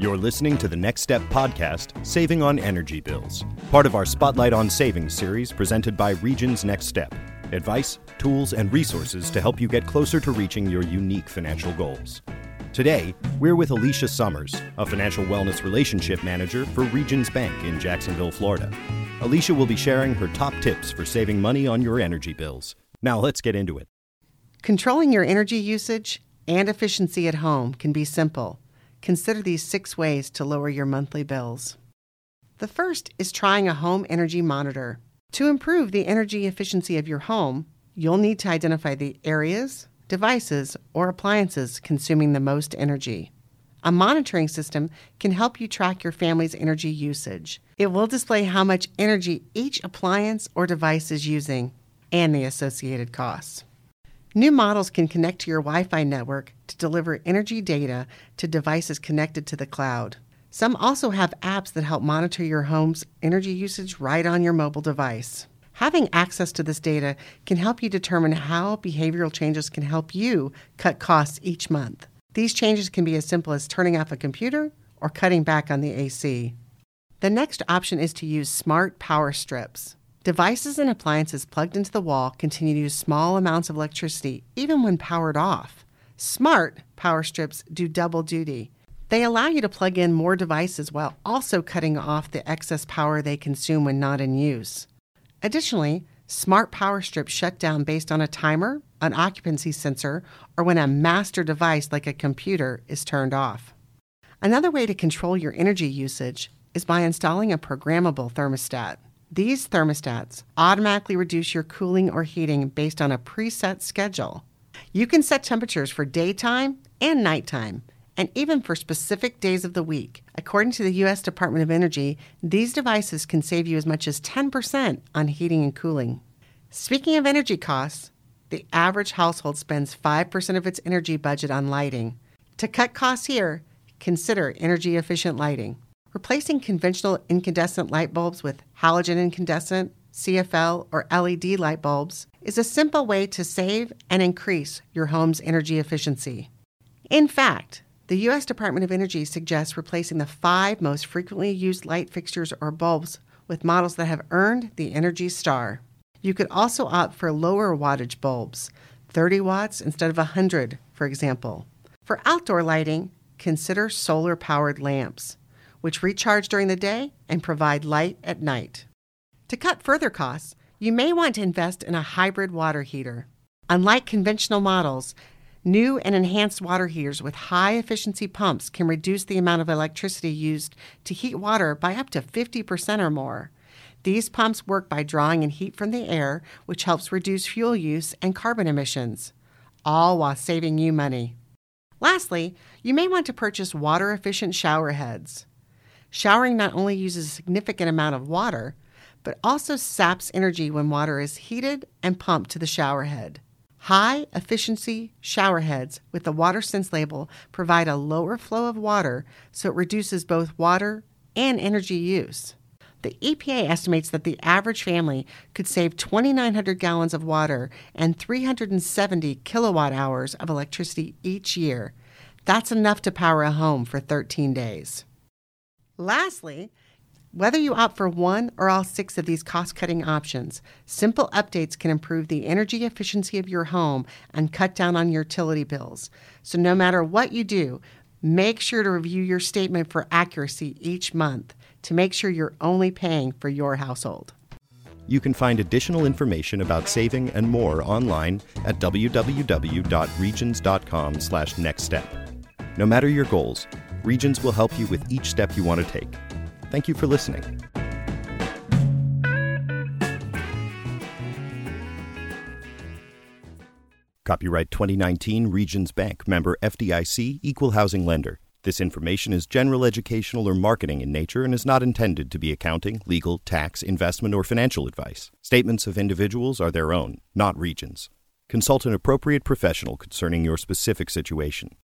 You're listening to the Next Step podcast, Saving on Energy Bills, part of our Spotlight on Savings series presented by Regions Next Step. Advice, tools, and resources to help you get closer to reaching your unique financial goals. Today, we're with Alicia Summers, a financial wellness relationship manager for Regions Bank in Jacksonville, Florida. Alicia will be sharing her top tips for saving money on your energy bills. Now, let's get into it. Controlling your energy usage and efficiency at home can be simple. Consider these six ways to lower your monthly bills. The first is trying a home energy monitor. To improve the energy efficiency of your home, you'll need to identify the areas, devices, or appliances consuming the most energy. A monitoring system can help you track your family's energy usage. It will display how much energy each appliance or device is using and the associated costs. New models can connect to your Wi Fi network to deliver energy data to devices connected to the cloud. Some also have apps that help monitor your home's energy usage right on your mobile device. Having access to this data can help you determine how behavioral changes can help you cut costs each month. These changes can be as simple as turning off a computer or cutting back on the AC. The next option is to use smart power strips. Devices and appliances plugged into the wall continue to use small amounts of electricity even when powered off. Smart power strips do double duty. They allow you to plug in more devices while also cutting off the excess power they consume when not in use. Additionally, smart power strips shut down based on a timer, an occupancy sensor, or when a master device like a computer is turned off. Another way to control your energy usage is by installing a programmable thermostat. These thermostats automatically reduce your cooling or heating based on a preset schedule. You can set temperatures for daytime and nighttime, and even for specific days of the week. According to the U.S. Department of Energy, these devices can save you as much as 10% on heating and cooling. Speaking of energy costs, the average household spends 5% of its energy budget on lighting. To cut costs here, consider energy efficient lighting. Replacing conventional incandescent light bulbs with halogen incandescent, CFL, or LED light bulbs is a simple way to save and increase your home's energy efficiency. In fact, the U.S. Department of Energy suggests replacing the five most frequently used light fixtures or bulbs with models that have earned the Energy Star. You could also opt for lower wattage bulbs, 30 watts instead of 100, for example. For outdoor lighting, consider solar powered lamps which recharge during the day and provide light at night. To cut further costs, you may want to invest in a hybrid water heater. Unlike conventional models, new and enhanced water heaters with high efficiency pumps can reduce the amount of electricity used to heat water by up to 50% or more. These pumps work by drawing in heat from the air, which helps reduce fuel use and carbon emissions, all while saving you money. Lastly, you may want to purchase water efficient shower heads. Showering not only uses a significant amount of water, but also saps energy when water is heated and pumped to the shower head. High efficiency shower heads with the WaterSense label provide a lower flow of water, so it reduces both water and energy use. The EPA estimates that the average family could save 2,900 gallons of water and 370 kilowatt hours of electricity each year. That's enough to power a home for 13 days. Lastly, whether you opt for one or all six of these cost cutting options, simple updates can improve the energy efficiency of your home and cut down on your utility bills. So, no matter what you do, make sure to review your statement for accuracy each month to make sure you're only paying for your household. You can find additional information about saving and more online at www.regions.com/nextstep. No matter your goals, Regions will help you with each step you want to take. Thank you for listening. Copyright 2019 Regions Bank, member FDIC, equal housing lender. This information is general educational or marketing in nature and is not intended to be accounting, legal, tax, investment, or financial advice. Statements of individuals are their own, not Regions. Consult an appropriate professional concerning your specific situation.